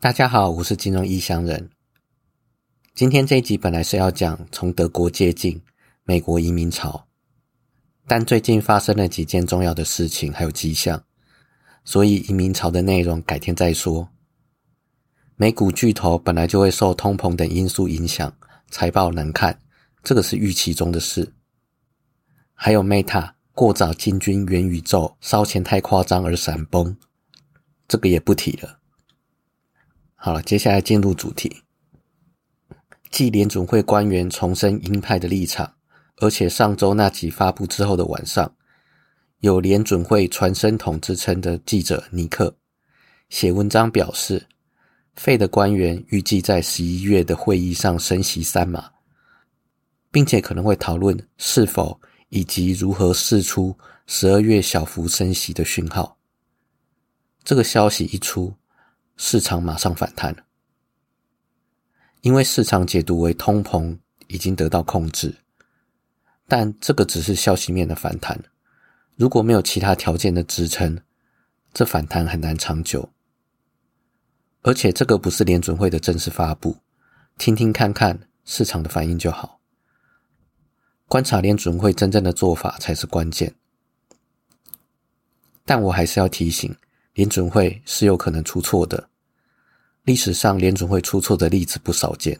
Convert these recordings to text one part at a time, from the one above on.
大家好，我是金融异乡人。今天这一集本来是要讲从德国接近美国移民潮，但最近发生了几件重要的事情，还有迹象，所以移民潮的内容改天再说。美股巨头本来就会受通膨等因素影响，财报难看，这个是预期中的事。还有 Meta 过早进军元宇宙，烧钱太夸张而闪崩，这个也不提了。好了，接下来进入主题。继联准会官员重申鹰派的立场，而且上周那集发布之后的晚上，有联准会传声筒之称的记者尼克写文章表示，费的官员预计在十一月的会议上升息三码，并且可能会讨论是否以及如何释出十二月小幅升息的讯号。这个消息一出。市场马上反弹，因为市场解读为通膨已经得到控制，但这个只是消息面的反弹，如果没有其他条件的支撑，这反弹很难长久。而且这个不是联准会的正式发布，听听看看市场的反应就好，观察联准会真正的做法才是关键。但我还是要提醒。联准会是有可能出错的，历史上联准会出错的例子不少见，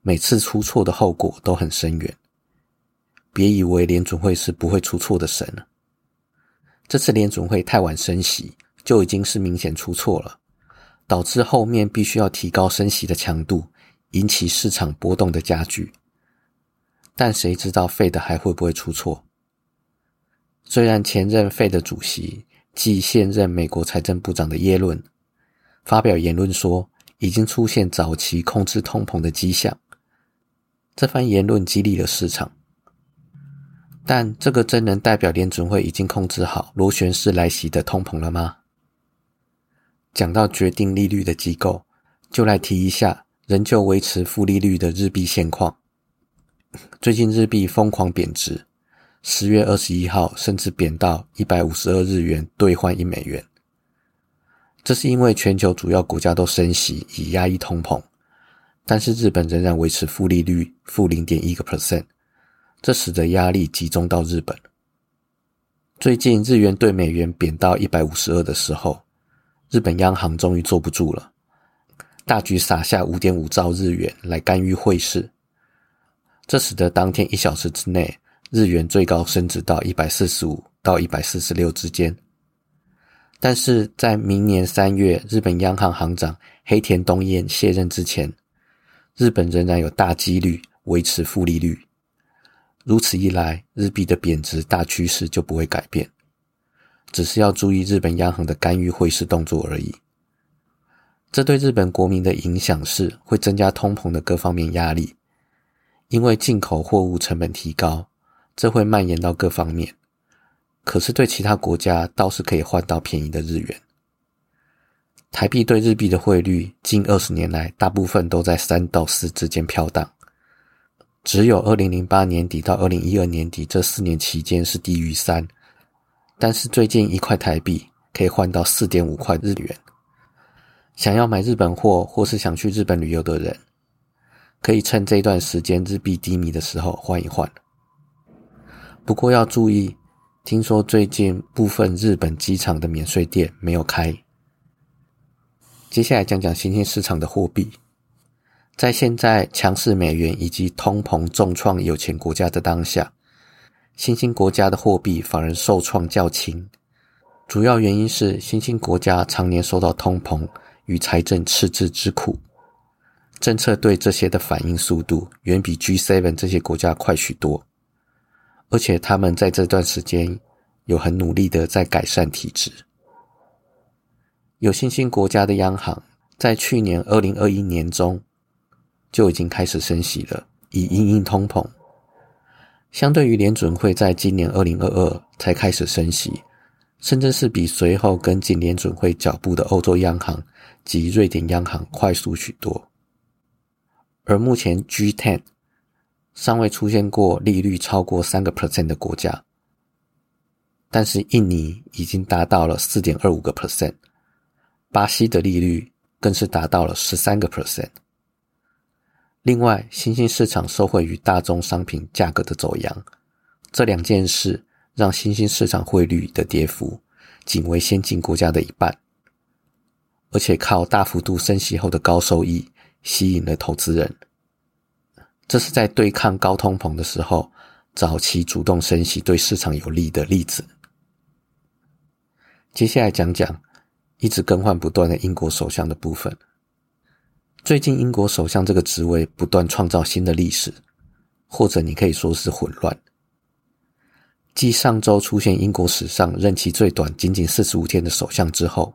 每次出错的后果都很深远。别以为联准会是不会出错的神了，这次联准会太晚升息就已经是明显出错了，导致后面必须要提高升息的强度，引起市场波动的加剧。但谁知道费的还会不会出错？虽然前任费的主席。继现任美国财政部长的耶伦发表言论说，已经出现早期控制通膨的迹象。这番言论激励了市场，但这个真能代表联准会已经控制好螺旋式来袭的通膨了吗？讲到决定利率的机构，就来提一下仍旧维持负利率的日币现况。最近日币疯狂贬值。十月二十一号，甚至贬到一百五十二日元兑换一美元。这是因为全球主要国家都升息以压抑通膨，但是日本仍然维持负利率，负零点一个 percent，这使得压力集中到日本。最近日元对美元贬到一百五十二的时候，日本央行终于坐不住了，大举撒下五点五兆日元来干预汇市，这使得当天一小时之内。日元最高升值到一百四十五到一百四十六之间，但是在明年三月日本央行行长黑田东彦卸任之前，日本仍然有大几率维持负利率。如此一来，日币的贬值大趋势就不会改变，只是要注意日本央行的干预汇市动作而已。这对日本国民的影响是会增加通膨的各方面压力，因为进口货物成本提高。这会蔓延到各方面，可是对其他国家倒是可以换到便宜的日元。台币对日币的汇率近二十年来大部分都在三到四之间飘荡，只有二零零八年底到二零一二年底这四年期间是低于三，但是最近一块台币可以换到四点五块日元。想要买日本货或是想去日本旅游的人，可以趁这段时间日币低迷的时候换一换。不过要注意，听说最近部分日本机场的免税店没有开。接下来讲讲新兴市场的货币，在现在强势美元以及通膨重创有钱国家的当下，新兴国家的货币反而受创较轻。主要原因是新兴国家常年受到通膨与财政赤字之苦，政策对这些的反应速度远比 G7 这些国家快许多。而且他们在这段时间有很努力的在改善体制。有信心国家的央行在去年二零二一年中就已经开始升息了，以应应通膨。相对于联准会在今年二零二二才开始升息，甚至是比随后跟进联准会脚步的欧洲央行及瑞典央行快速许多。而目前 G10。尚未出现过利率超过三个 percent 的国家，但是印尼已经达到了四点二五个 percent，巴西的利率更是达到了十三个 percent。另外，新兴市场受惠于大宗商品价格的走扬，这两件事让新兴市场汇率的跌幅仅为先进国家的一半，而且靠大幅度升息后的高收益吸引了投资人。这是在对抗高通膨的时候，早期主动升息对市场有利的例子。接下来讲讲一直更换不断的英国首相的部分。最近，英国首相这个职位不断创造新的历史，或者你可以说是混乱。继上周出现英国史上任期最短、仅仅四十五天的首相之后，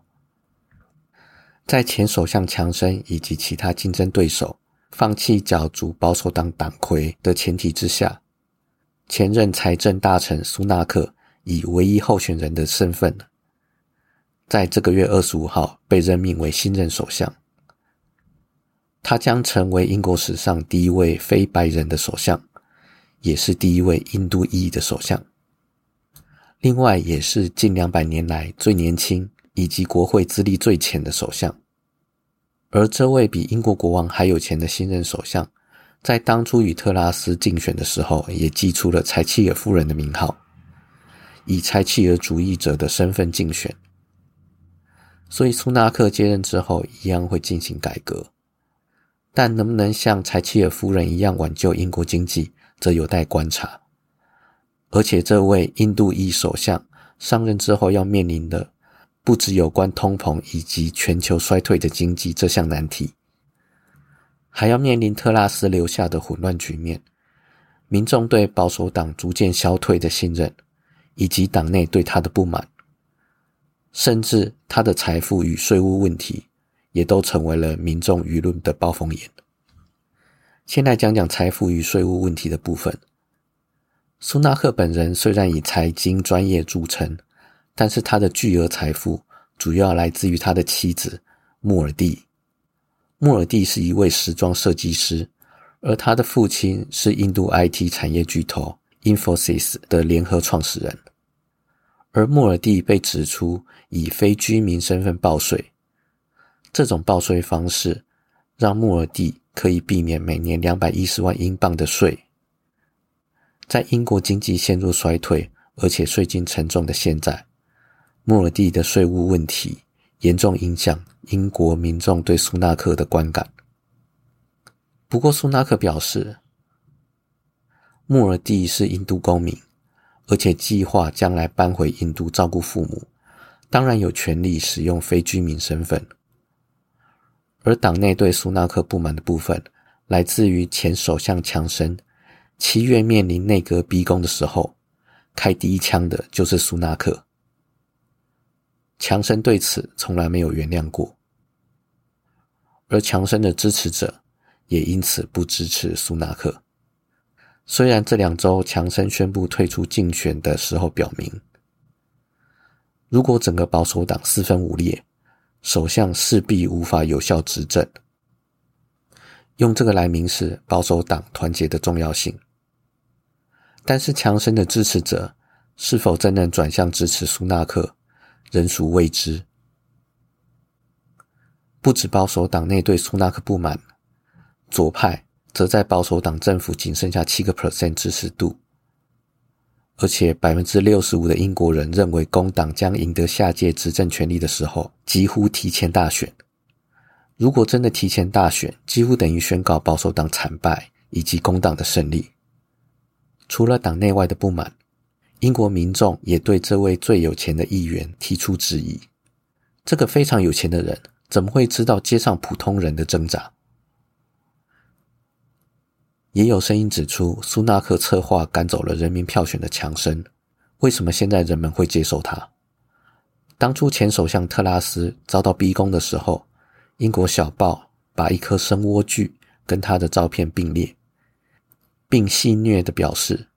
在前首相强生以及其他竞争对手放弃角逐保守党党魁的前提之下，前任财政大臣苏纳克以唯一候选人的身份，在这个月二十五号被任命为新任首相。他将成为英国史上第一位非白人的首相，也是第一位印度裔的首相。另外，也是近两百年来最年轻以及国会资历最浅的首相。而这位比英国国王还有钱的新任首相，在当初与特拉斯竞选的时候，也寄出了柴契尔夫人的名号，以柴契尔主义者的身份竞选。所以，苏纳克接任之后，一样会进行改革。但能不能像柴契尔夫人一样挽救英国经济，则有待观察。而且，这位印度裔首相上任之后要面临的，不只有关通膨以及全球衰退的经济这项难题，还要面临特拉斯留下的混乱局面，民众对保守党逐渐消退的信任，以及党内对他的不满，甚至他的财富与税务问题。也都成为了民众舆论的暴风眼。先来讲讲财富与税务问题的部分。苏纳克本人虽然以财经专业著称，但是他的巨额财富主要来自于他的妻子穆尔蒂。穆尔蒂是一位时装设计师，而他的父亲是印度 IT 产业巨头 Infosys 的联合创始人。而穆尔蒂被指出以非居民身份报税。这种报税方式让穆尔蒂可以避免每年两百一十万英镑的税。在英国经济陷入衰退而且税金沉重的现在，穆尔蒂的税务问题严重影响英国民众对苏纳克的观感。不过，苏纳克表示，穆尔蒂是印度公民，而且计划将来搬回印度照顾父母，当然有权利使用非居民身份。而党内对苏纳克不满的部分，来自于前首相强生七月面临内阁逼宫的时候，开第一枪的就是苏纳克。强生对此从来没有原谅过，而强生的支持者也因此不支持苏纳克。虽然这两周强生宣布退出竞选的时候表明，如果整个保守党四分五裂。首相势必无法有效执政，用这个来明示保守党团结的重要性。但是强生的支持者是否真能转向支持苏纳克，仍属未知。不止保守党内对苏纳克不满，左派则在保守党政府仅剩下七个 percent 支持度。而且百分之六十五的英国人认为工党将赢得下届执政权力的时候，几乎提前大选。如果真的提前大选，几乎等于宣告保守党惨败以及工党的胜利。除了党内外的不满，英国民众也对这位最有钱的议员提出质疑：这个非常有钱的人，怎么会知道街上普通人的挣扎？也有声音指出，苏纳克策划赶走了人民票选的强生。为什么现在人们会接受他？当初前首相特拉斯遭到逼宫的时候，英国小报把一颗生莴苣跟他的照片并列，并戏谑的表示，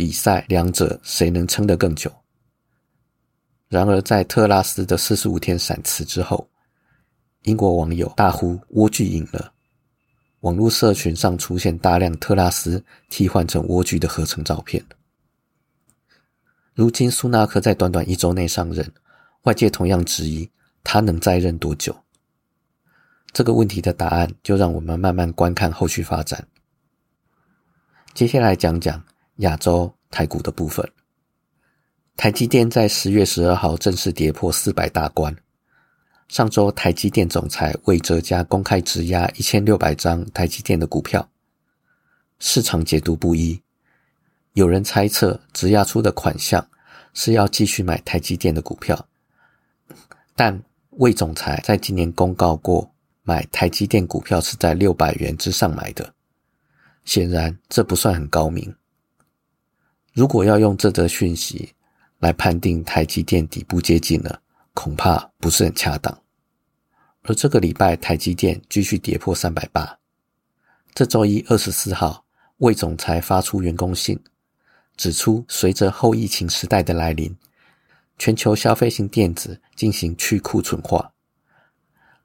比赛两者谁能撑得更久。然而，在特拉斯的四十五天闪辞之后，英国网友大呼莴苣赢了。网络社群上出现大量特拉斯替换成莴苣的合成照片。如今苏纳克在短短一周内上任，外界同样质疑他能再任多久。这个问题的答案就让我们慢慢观看后续发展。接下来讲讲亚洲台股的部分。台积电在十月十二号正式跌破四百大关。上周，台积电总裁魏哲嘉公开质押一千六百张台积电的股票，市场解读不一。有人猜测，质押出的款项是要继续买台积电的股票，但魏总裁在今年公告过，买台积电股票是在六百元之上买的。显然，这不算很高明。如果要用这则讯息来判定台积电底部接近了，恐怕不是很恰当。而这个礼拜，台积电继续跌破三百八。这周一二十四号，魏总裁发出员工信，指出随着后疫情时代的来临，全球消费性电子进行去库存化，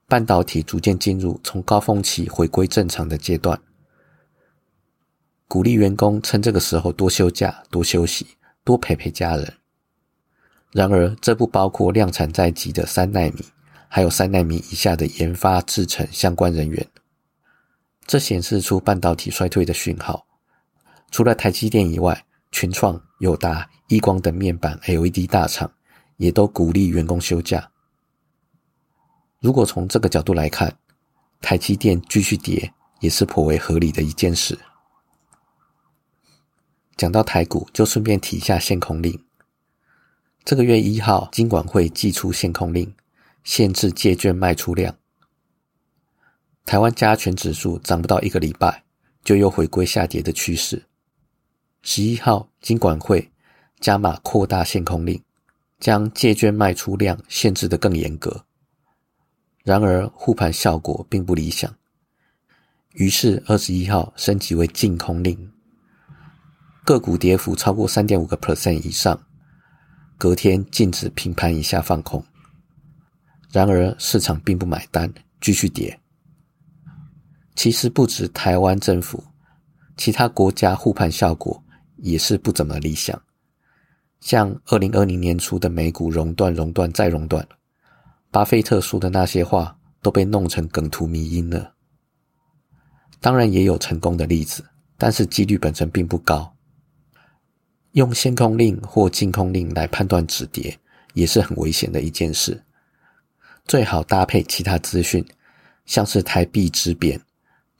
半导体逐渐进入从高峰期回归正常的阶段，鼓励员工趁这个时候多休假、多休息、多陪陪家人。然而，这不包括量产在即的三纳米，还有三纳米以下的研发制程相关人员。这显示出半导体衰退的讯号。除了台积电以外，群创、友达、亿光等面板 LED 大厂也都鼓励员工休假。如果从这个角度来看，台积电继续跌也是颇为合理的一件事。讲到台股，就顺便提一下限空令。这个月一号，金管会寄出限空令，限制借券卖出量。台湾加权指数涨不到一个礼拜，就又回归下跌的趋势。十一号，金管会加码扩大限空令，将借券卖出量限制得更严格。然而护盘效果并不理想，于是二十一号升级为净空令，个股跌幅超过三点五个 percent 以上。隔天禁止平盘以下放空，然而市场并不买单，继续跌。其实不止台湾政府，其他国家护盘效果也是不怎么理想。像二零二零年初的美股熔断、熔断再熔断，巴菲特说的那些话都被弄成梗图迷因了。当然也有成功的例子，但是几率本身并不高。用限空令或禁空令来判断止跌，也是很危险的一件事。最好搭配其他资讯，像是台币止贬、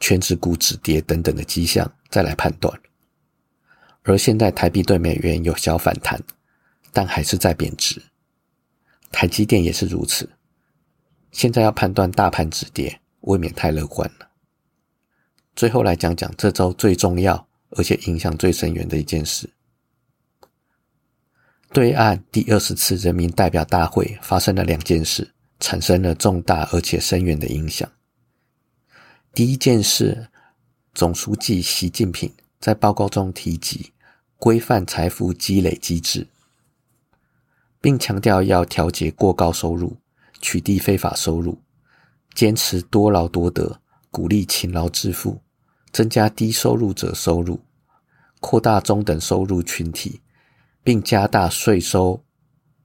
全指股止跌等等的迹象，再来判断。而现在台币对美元有小反弹，但还是在贬值。台积电也是如此。现在要判断大盘止跌，未免太乐观了。最后来讲讲这周最重要而且影响最深远的一件事。对岸第二十次人民代表大会发生了两件事，产生了重大而且深远的影响。第一件事，总书记习近平在报告中提及规范财富积累机制，并强调要调节过高收入，取缔非法收入，坚持多劳多得，鼓励勤劳致富，增加低收入者收入，扩大中等收入群体。并加大税收、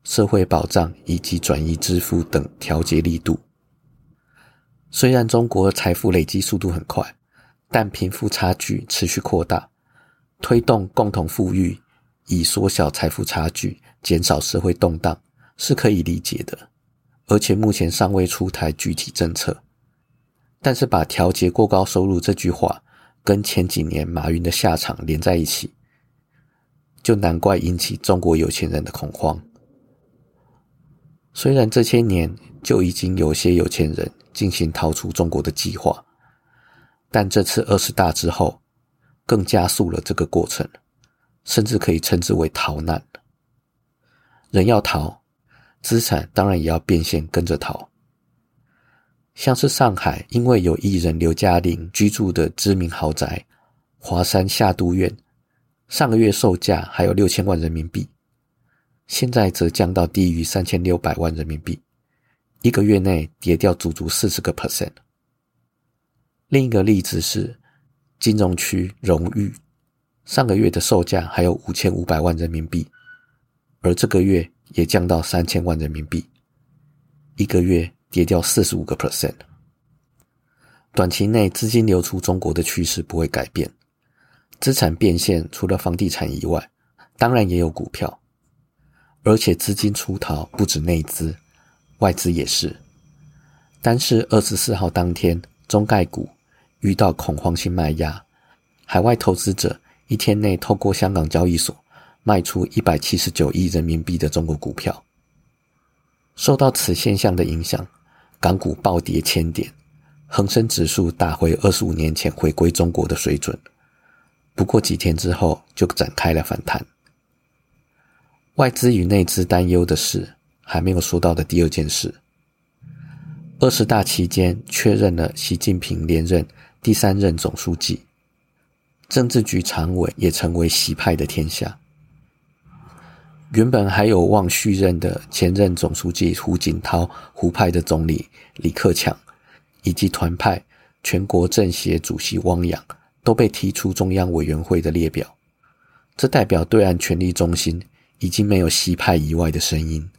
社会保障以及转移支付等调节力度。虽然中国财富累积速度很快，但贫富差距持续扩大，推动共同富裕以缩小财富差距、减少社会动荡是可以理解的。而且目前尚未出台具体政策。但是把调节过高收入这句话跟前几年马云的下场连在一起。就难怪引起中国有钱人的恐慌。虽然这些年就已经有些有钱人进行逃出中国的计划，但这次二十大之后，更加速了这个过程，甚至可以称之为逃难人要逃，资产当然也要变现跟着逃。像是上海，因为有艺人刘嘉玲居住的知名豪宅华山夏都苑。上个月售价还有六千万人民币，现在则降到低于三千六百万人民币，一个月内跌掉足足四十个 percent。另一个例子是金融区荣誉，上个月的售价还有五千五百万人民币，而这个月也降到三千万人民币，一个月跌掉四十五个 percent。短期内资金流出中国的趋势不会改变。资产变现除了房地产以外，当然也有股票，而且资金出逃不止内资，外资也是。但是二十四号当天，中概股遇到恐慌性卖压，海外投资者一天内透过香港交易所卖出一百七十九亿人民币的中国股票。受到此现象的影响，港股暴跌千点，恒生指数打回二十五年前回归中国的水准。不过几天之后就展开了反弹。外资与内资担忧的是还没有说到的第二件事。二十大期间确认了习近平连任第三任总书记，政治局常委也成为习派的天下。原本还有望续任的前任总书记胡锦涛、胡派的总理李克强，以及团派全国政协主席汪洋。都被提出中央委员会的列表，这代表对岸权力中心已经没有西派以外的声音。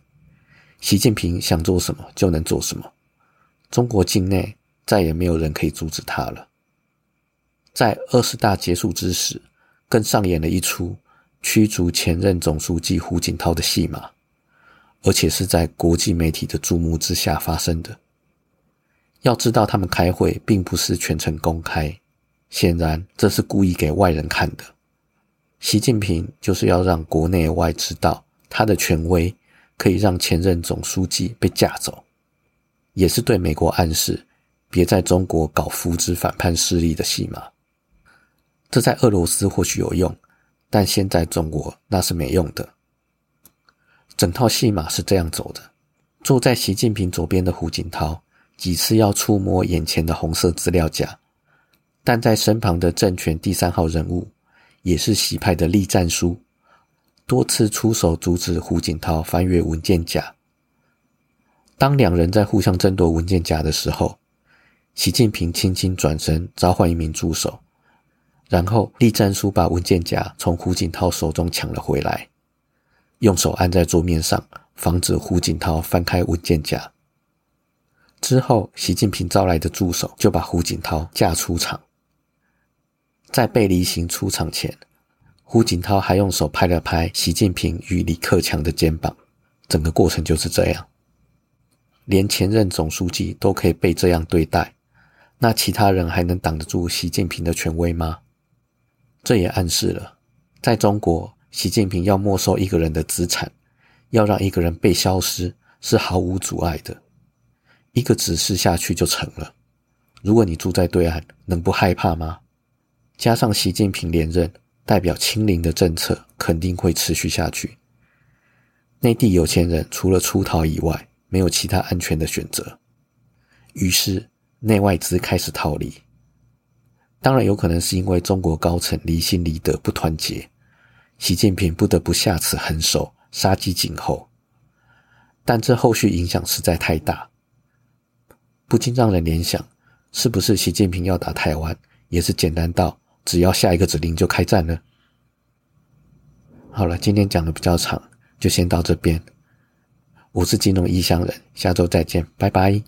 习近平想做什么就能做什么，中国境内再也没有人可以阻止他了。在二十大结束之时，更上演了一出驱逐前任总书记胡锦涛的戏码，而且是在国际媒体的注目之下发生的。要知道，他们开会并不是全程公开。显然，这是故意给外人看的。习近平就是要让国内外知道他的权威可以让前任总书记被架走，也是对美国暗示别在中国搞扶植反叛势力的戏码。这在俄罗斯或许有用，但现在中国那是没用的。整套戏码是这样走的：坐在习近平左边的胡锦涛几次要触摸眼前的红色资料夹。但在身旁的政权第三号人物，也是习派的栗战书，多次出手阻止胡锦涛翻阅文件夹。当两人在互相争夺文件夹的时候，习近平轻轻转身召唤一名助手，然后栗战书把文件夹从胡锦涛手中抢了回来，用手按在桌面上，防止胡锦涛翻开文件夹。之后，习近平招来的助手就把胡锦涛架出场。在被离行出场前，胡锦涛还用手拍了拍习近平与李克强的肩膀。整个过程就是这样。连前任总书记都可以被这样对待，那其他人还能挡得住习近平的权威吗？这也暗示了，在中国，习近平要没收一个人的资产，要让一个人被消失，是毫无阻碍的。一个指示下去就成了。如果你住在对岸，能不害怕吗？加上习近平连任，代表清零的政策肯定会持续下去。内地有钱人除了出逃以外，没有其他安全的选择，于是内外资开始逃离。当然，有可能是因为中国高层离心离德不团结，习近平不得不下此狠手，杀鸡儆猴。但这后续影响实在太大，不禁让人联想：是不是习近平要打台湾，也是简单到？只要下一个指令就开战了。好了，今天讲的比较长，就先到这边。我是金融异乡人，下周再见，拜拜。